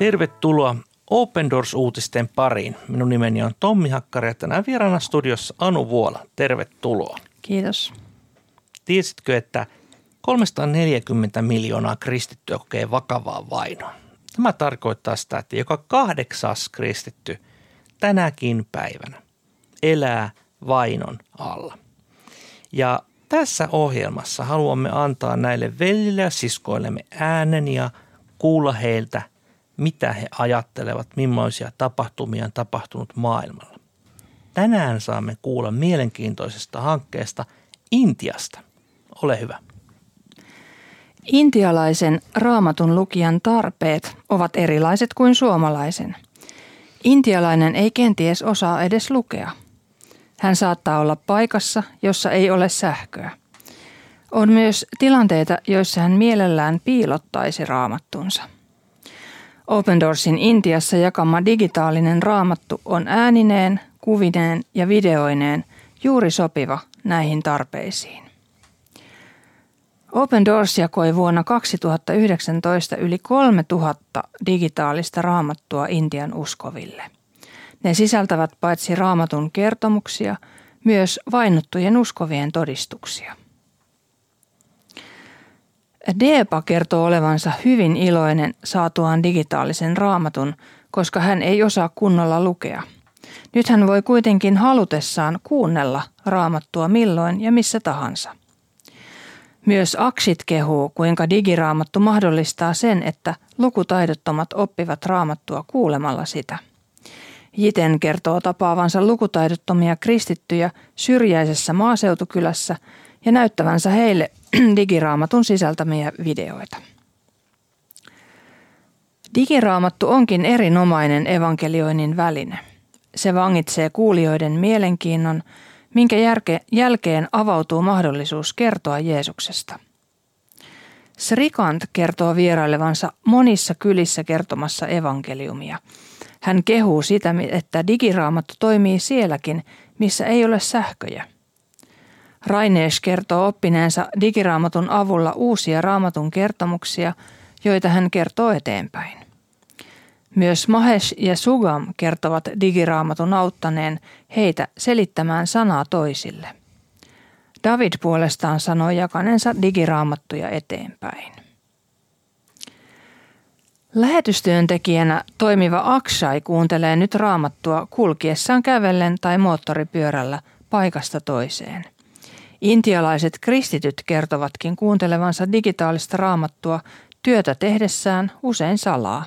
Tervetuloa Open Doors-uutisten pariin. Minun nimeni on Tommi Hakkari ja tänään vieraana studiossa Anu Vuola. Tervetuloa. Kiitos. Tiesitkö, että 340 miljoonaa kristittyä kokee vakavaa vainoa? Tämä tarkoittaa sitä, että joka kahdeksas kristitty tänäkin päivänä elää vainon alla. Ja tässä ohjelmassa haluamme antaa näille veljille ja siskoillemme äänen ja kuulla heiltä, mitä he ajattelevat, millaisia tapahtumia on tapahtunut maailmalla. Tänään saamme kuulla mielenkiintoisesta hankkeesta Intiasta. Ole hyvä. Intialaisen raamatun lukijan tarpeet ovat erilaiset kuin suomalaisen. Intialainen ei kenties osaa edes lukea. Hän saattaa olla paikassa, jossa ei ole sähköä. On myös tilanteita, joissa hän mielellään piilottaisi raamattunsa. Open Doorsin Intiassa jakama digitaalinen raamattu on äänineen, kuvineen ja videoineen juuri sopiva näihin tarpeisiin. Open Doors jakoi vuonna 2019 yli 3000 digitaalista raamattua Intian uskoville. Ne sisältävät paitsi raamatun kertomuksia, myös vainottujen uskovien todistuksia. Deepa kertoo olevansa hyvin iloinen saatuaan digitaalisen raamatun, koska hän ei osaa kunnolla lukea. Nyt hän voi kuitenkin halutessaan kuunnella raamattua milloin ja missä tahansa. Myös Aksit kehuu, kuinka digiraamattu mahdollistaa sen, että lukutaidottomat oppivat raamattua kuulemalla sitä. Jiten kertoo tapaavansa lukutaidottomia kristittyjä syrjäisessä maaseutukylässä ja näyttävänsä heille digiraamatun sisältämiä videoita. Digiraamattu onkin erinomainen evankelioinnin väline. Se vangitsee kuulijoiden mielenkiinnon, minkä jälkeen avautuu mahdollisuus kertoa Jeesuksesta. Srikant kertoo vierailevansa monissa kylissä kertomassa evankeliumia. Hän kehuu sitä, että digiraamattu toimii sielläkin, missä ei ole sähköjä – Rainees kertoo oppineensa digiraamatun avulla uusia raamatun kertomuksia, joita hän kertoo eteenpäin. Myös Mahesh ja Sugam kertovat digiraamatun auttaneen heitä selittämään sanaa toisille. David puolestaan sanoi jakanensa digiraamattuja eteenpäin. Lähetystyöntekijänä toimiva Aksai kuuntelee nyt raamattua kulkiessaan kävellen tai moottoripyörällä paikasta toiseen – Intialaiset kristityt kertovatkin kuuntelevansa digitaalista raamattua työtä tehdessään usein salaa.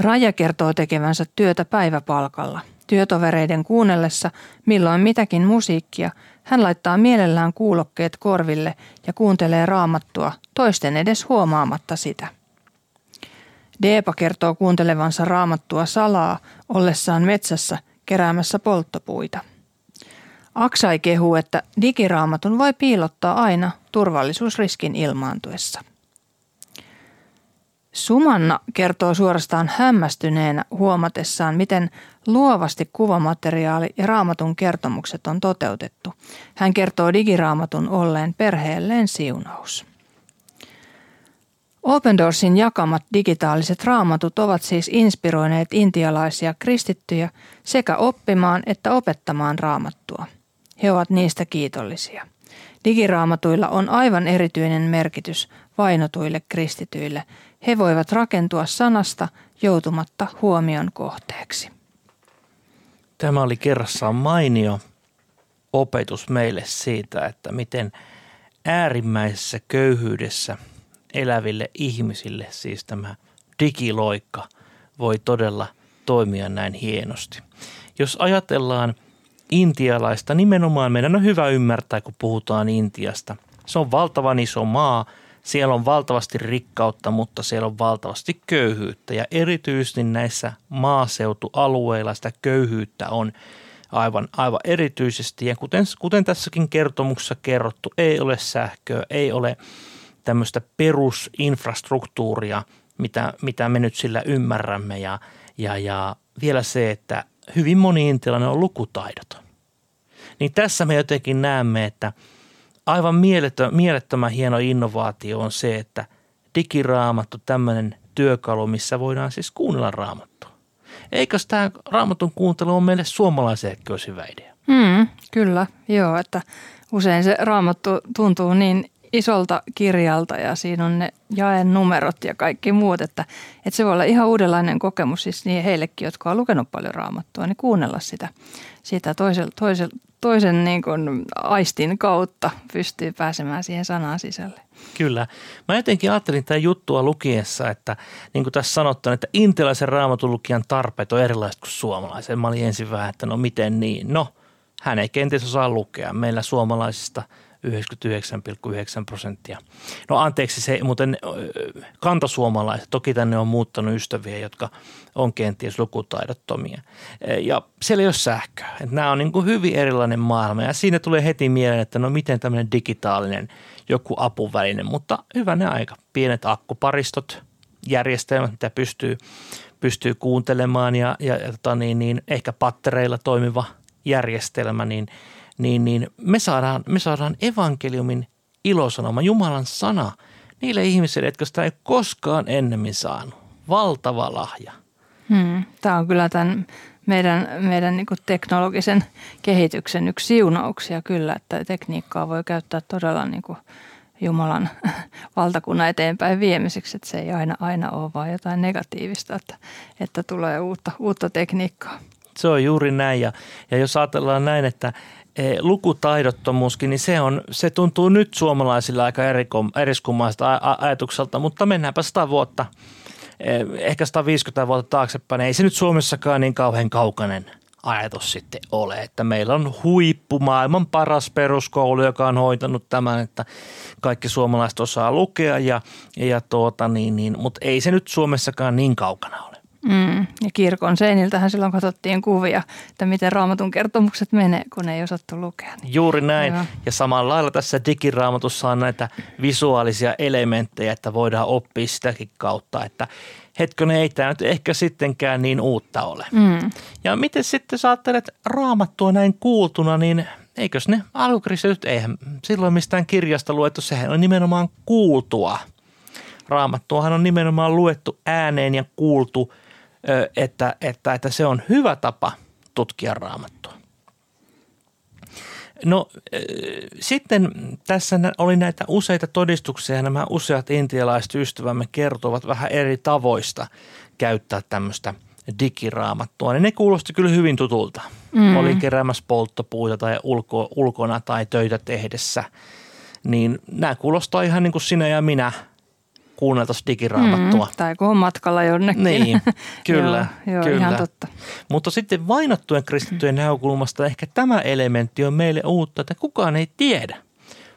Raja kertoo tekevänsä työtä päiväpalkalla. Työtovereiden kuunnellessa milloin mitäkin musiikkia, hän laittaa mielellään kuulokkeet korville ja kuuntelee raamattua toisten edes huomaamatta sitä. Deepa kertoo kuuntelevansa raamattua salaa ollessaan metsässä keräämässä polttopuita – Aksai kehuu, että digiraamatun voi piilottaa aina turvallisuusriskin ilmaantuessa. Sumanna kertoo suorastaan hämmästyneenä huomatessaan, miten luovasti kuvamateriaali ja raamatun kertomukset on toteutettu. Hän kertoo digiraamatun olleen perheelleen siunaus. Open Doorsin jakamat digitaaliset raamatut ovat siis inspiroineet intialaisia kristittyjä sekä oppimaan että opettamaan raamattua – he ovat niistä kiitollisia. Digiraamatuilla on aivan erityinen merkitys vainotuille kristityille. He voivat rakentua sanasta joutumatta huomion kohteeksi. Tämä oli kerrassaan mainio opetus meille siitä, että miten äärimmäisessä köyhyydessä eläville ihmisille, siis tämä digiloikka, voi todella toimia näin hienosti. Jos ajatellaan intialaista nimenomaan meidän on hyvä ymmärtää, kun puhutaan Intiasta. Se on valtavan iso maa, siellä on valtavasti rikkautta, mutta siellä on valtavasti köyhyyttä ja erityisesti näissä maaseutualueilla sitä köyhyyttä on aivan, aivan erityisesti. Ja kuten, kuten tässäkin kertomuksessa kerrottu, ei ole sähköä, ei ole tämmöistä perusinfrastruktuuria, mitä, mitä me nyt sillä ymmärrämme ja, ja, ja vielä se, että hyvin moni intialainen on lukutaidoton. Niin tässä me jotenkin näemme, että aivan mielettömän, mielettömän hieno innovaatio on se, että digiraamattu, tämmöinen työkalu, missä voidaan siis kuunnella raamattua. Eikös tämä raamatun kuuntelu on meille suomalaisillekin olisi hyvä idea? Mm, kyllä, joo, että usein se raamattu tuntuu niin isolta kirjalta ja siinä on ne numerot ja kaikki muut, että, että se voi olla ihan uudenlainen kokemus siis niin heillekin, jotka on lukenut paljon raamattua, niin kuunnella sitä, sitä toisel, toisel, toisen niin kuin aistin kautta pystyy pääsemään siihen sanaan sisälle. Kyllä. Mä jotenkin ajattelin tätä juttua lukiessa, että niin kuin tässä sanottu, että intialaisen raamatun lukijan tarpeet on erilaiset kuin suomalaisen. Mä olin ensin vähän, että no miten niin? No, hän ei kenties osaa lukea. Meillä suomalaisista – 99,9 prosenttia. No anteeksi se, muuten kantasuomalaiset, toki tänne on muuttanut ystäviä, jotka on kenties lukutaidottomia. Ja siellä ei ole sähköä. Että nämä on niin kuin hyvin erilainen maailma ja siinä tulee heti mieleen, että no miten tämmöinen digitaalinen joku apuväline, mutta hyvänä aika. Pienet akkuparistot, järjestelmät, mitä pystyy, pystyy kuuntelemaan ja, ja, ja tota niin, niin, ehkä pattereilla toimiva järjestelmä, niin – niin, niin me, saadaan, me saadaan evankeliumin ilosanoma, Jumalan sana, niille ihmisille, jotka sitä ei koskaan ennemmin saanut. Valtava lahja. Hmm. Tämä on kyllä tämän meidän, meidän niin teknologisen kehityksen yksi siunauksia kyllä, että tekniikkaa voi käyttää todella niin kuin Jumalan valtakunnan eteenpäin viemiseksi, että se ei aina, aina ole vain jotain negatiivista, että, että tulee uutta, uutta tekniikkaa. Se on juuri näin ja, ja jos ajatellaan näin, että, lukutaidottomuuskin, niin se, on, se tuntuu nyt suomalaisilla aika eriskummaiselta ajatukselta, mutta mennäänpä 100 vuotta, eh, ehkä 150 vuotta taaksepäin. Ei se nyt Suomessakaan niin kauhean kaukainen ajatus sitten ole, että meillä on huippu, maailman paras peruskoulu, joka on hoitanut tämän, että kaikki suomalaiset osaa lukea, ja, ja tuota, niin, niin, mutta ei se nyt Suomessakaan niin kaukana ole. Mm, ja kirkon seiniltähän silloin katsottiin kuvia, että miten raamatun kertomukset menee, kun ei osattu lukea. Niin. Juuri näin. Joo. Ja samalla lailla tässä digiraamatussa on näitä visuaalisia elementtejä, että voidaan oppia sitäkin kautta, että hetkonen ei tämä nyt ehkä sittenkään niin uutta ole. Mm. Ja miten sitten sä ajattelet raamattua näin kuultuna, niin eikös ne alkukristityt, eihän silloin mistään kirjasta luettu, sehän on nimenomaan kuultua. Raamattuahan on nimenomaan luettu ääneen ja kuultu – että, että, että se on hyvä tapa tutkia raamattua. No sitten tässä oli näitä useita todistuksia ja nämä useat intialaiset ystävämme kertovat vähän eri tavoista käyttää tämmöistä digiraamattua. Niin ne kuulosti kyllä hyvin tutulta. Mm. Olin keräämässä polttopuita tai ulko, ulkona tai töitä tehdessä. Niin nämä kuulostaa ihan niin kuin sinä ja minä – kuunneltaisiin digiraamattua. Mm, tai kun on matkalla jonnekin. Niin, kyllä. joo, joo kyllä. ihan totta. Mutta sitten vainottujen kristittyjen näkökulmasta ehkä tämä elementti on meille uutta, että kukaan ei tiedä.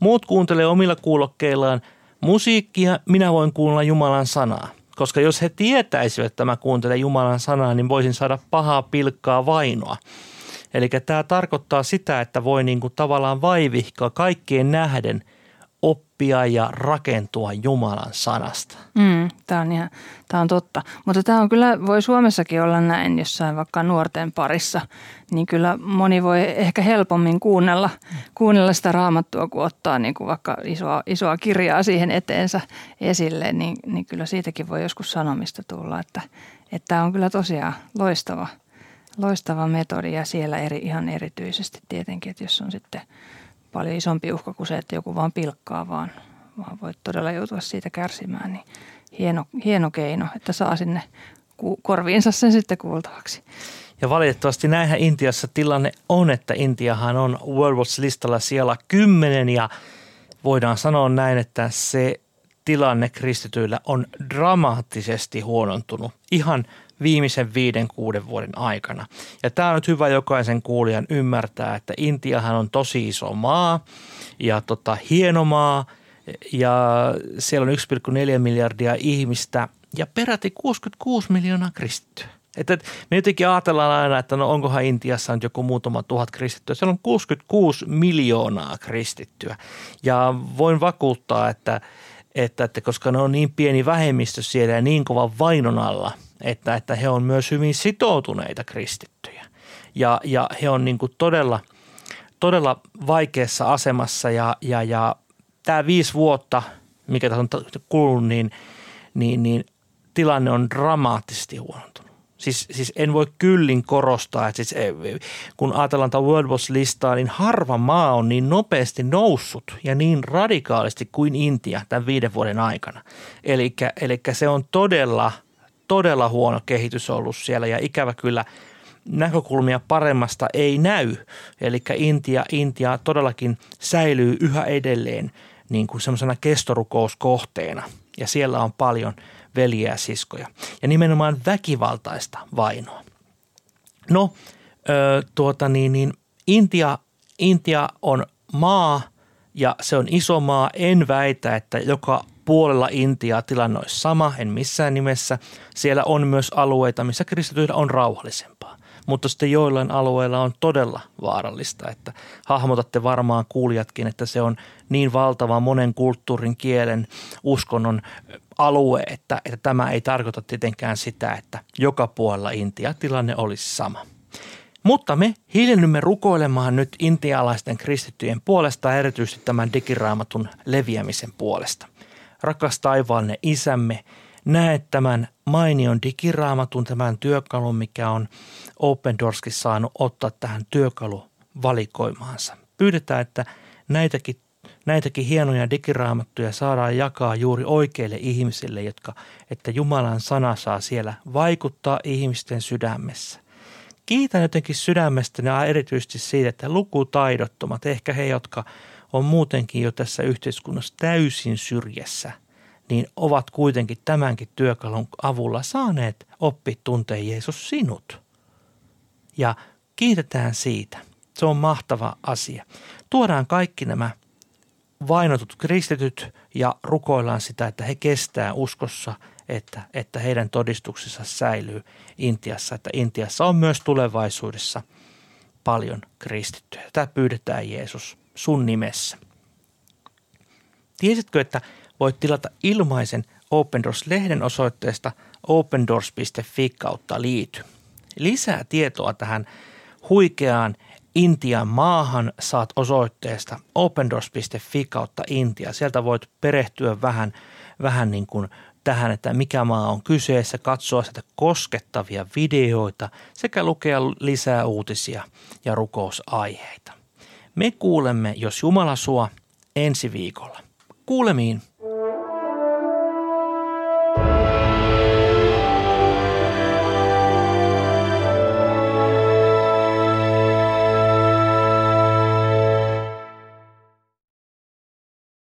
Muut kuuntelee omilla kuulokkeillaan musiikkia, minä voin kuunnella Jumalan sanaa. Koska jos he tietäisivät, että mä kuuntelen Jumalan sanaa, niin voisin saada pahaa pilkkaa vainoa. Eli tämä tarkoittaa sitä, että voi niinku tavallaan vaivihkaa kaikkien nähden – oppia ja rakentua Jumalan sanasta. Mm, tämä, on ihan, tämä on totta. Mutta tämä on kyllä, voi Suomessakin olla näin jossain vaikka nuorten parissa, niin kyllä moni voi ehkä helpommin kuunnella, kuunnella sitä raamattua, kun ottaa niin kuin vaikka isoa, isoa kirjaa siihen eteensä esille, niin, niin kyllä siitäkin voi joskus sanomista tulla, että, että tämä on kyllä tosiaan loistava, loistava metodi ja siellä eri, ihan erityisesti tietenkin, että jos on sitten – paljon isompi uhka kuin se, että joku vaan pilkkaa, vaan, vaan voit todella joutua siitä kärsimään. Niin hieno, hieno keino, että saa sinne korviinsa sen sitten kuultavaksi. Ja valitettavasti näinhän Intiassa tilanne on, että Intiahan on World Watch-listalla siellä 10 ja voidaan sanoa näin, että se tilanne kristityillä on dramaattisesti huonontunut ihan viimeisen viiden, kuuden vuoden aikana. Ja tämä on nyt hyvä jokaisen kuulijan ymmärtää, että Intiahan on tosi iso maa ja tota, hieno maa ja siellä on 1,4 miljardia ihmistä ja peräti 66 miljoonaa kristittyä. Että me jotenkin ajatellaan aina, että no onkohan Intiassa nyt joku muutama tuhat kristittyä. Siellä on 66 miljoonaa kristittyä. Ja voin vakuuttaa, että, että, että koska ne on niin pieni vähemmistö siellä ja niin kovan vainon alla – että, että he on myös hyvin sitoutuneita kristittyjä. Ja, ja he on niin kuin todella, todella vaikeassa asemassa ja, ja, ja tämä viisi vuotta, mikä tässä on kulunut, niin, niin, niin tilanne on dramaattisesti huonontunut. Siis, siis en voi kyllin korostaa, että siis, eh, kun ajatellaan tätä World Watch-listaa, niin harva maa on niin nopeasti noussut ja niin radikaalisti kuin Intia tämän viiden vuoden aikana. Eli se on todella, todella huono kehitys ollut siellä ja ikävä kyllä näkökulmia paremmasta ei näy. Eli Intia, Intia todellakin säilyy yhä edelleen niin kuin semmoisena kestorukouskohteena ja siellä on paljon – veljeä siskoja. Ja nimenomaan väkivaltaista vainoa. No, ö, tuota niin, niin Intia, Intia on maa ja se on iso maa. En väitä, että joka puolella Intiaa tilanne olisi sama, en missään nimessä. Siellä on myös alueita, missä kristityillä on rauhallisempaa mutta sitten joillain alueilla on todella vaarallista, että hahmotatte varmaan kuulijatkin, että se on niin valtava monen kulttuurin, kielen, uskonnon alue, että, että tämä ei tarkoita tietenkään sitä, että joka puolella Intia tilanne olisi sama. Mutta me hiljennymme rukoilemaan nyt intialaisten kristittyjen puolesta, erityisesti tämän digiraamatun leviämisen puolesta. Rakas taivaallinen isämme, näet tämän mainion digiraamatun, tämän työkalun, mikä on Open Doorskin saanut ottaa tähän työkaluvalikoimaansa. Pyydetään, että näitäkin, näitäkin hienoja digiraamattuja saadaan jakaa juuri oikeille ihmisille, jotka, että Jumalan sana saa siellä vaikuttaa ihmisten sydämessä. Kiitän jotenkin sydämestä ja erityisesti siitä, että lukutaidottomat, ehkä he, jotka on muutenkin jo tässä yhteiskunnassa täysin syrjässä – niin ovat kuitenkin tämänkin työkalun avulla saaneet oppia tunteen Jeesus sinut. Ja kiitetään siitä. Se on mahtava asia. Tuodaan kaikki nämä vainotut kristityt ja rukoillaan sitä, että he kestää uskossa, että, että heidän todistuksensa säilyy Intiassa, että Intiassa on myös tulevaisuudessa paljon kristittyjä. Tätä pyydetään Jeesus sun nimessä. Tiesitkö, että voit tilata ilmaisen Open Doors-lehden osoitteesta opendoors.fi kautta liity. Lisää tietoa tähän huikeaan Intian maahan saat osoitteesta opendoors.fi kautta Intia. Sieltä voit perehtyä vähän, vähän niin kuin tähän, että mikä maa on kyseessä, katsoa sitä koskettavia videoita sekä lukea lisää uutisia ja rukousaiheita. Me kuulemme, jos Jumala sua, ensi viikolla. Kuulemiin.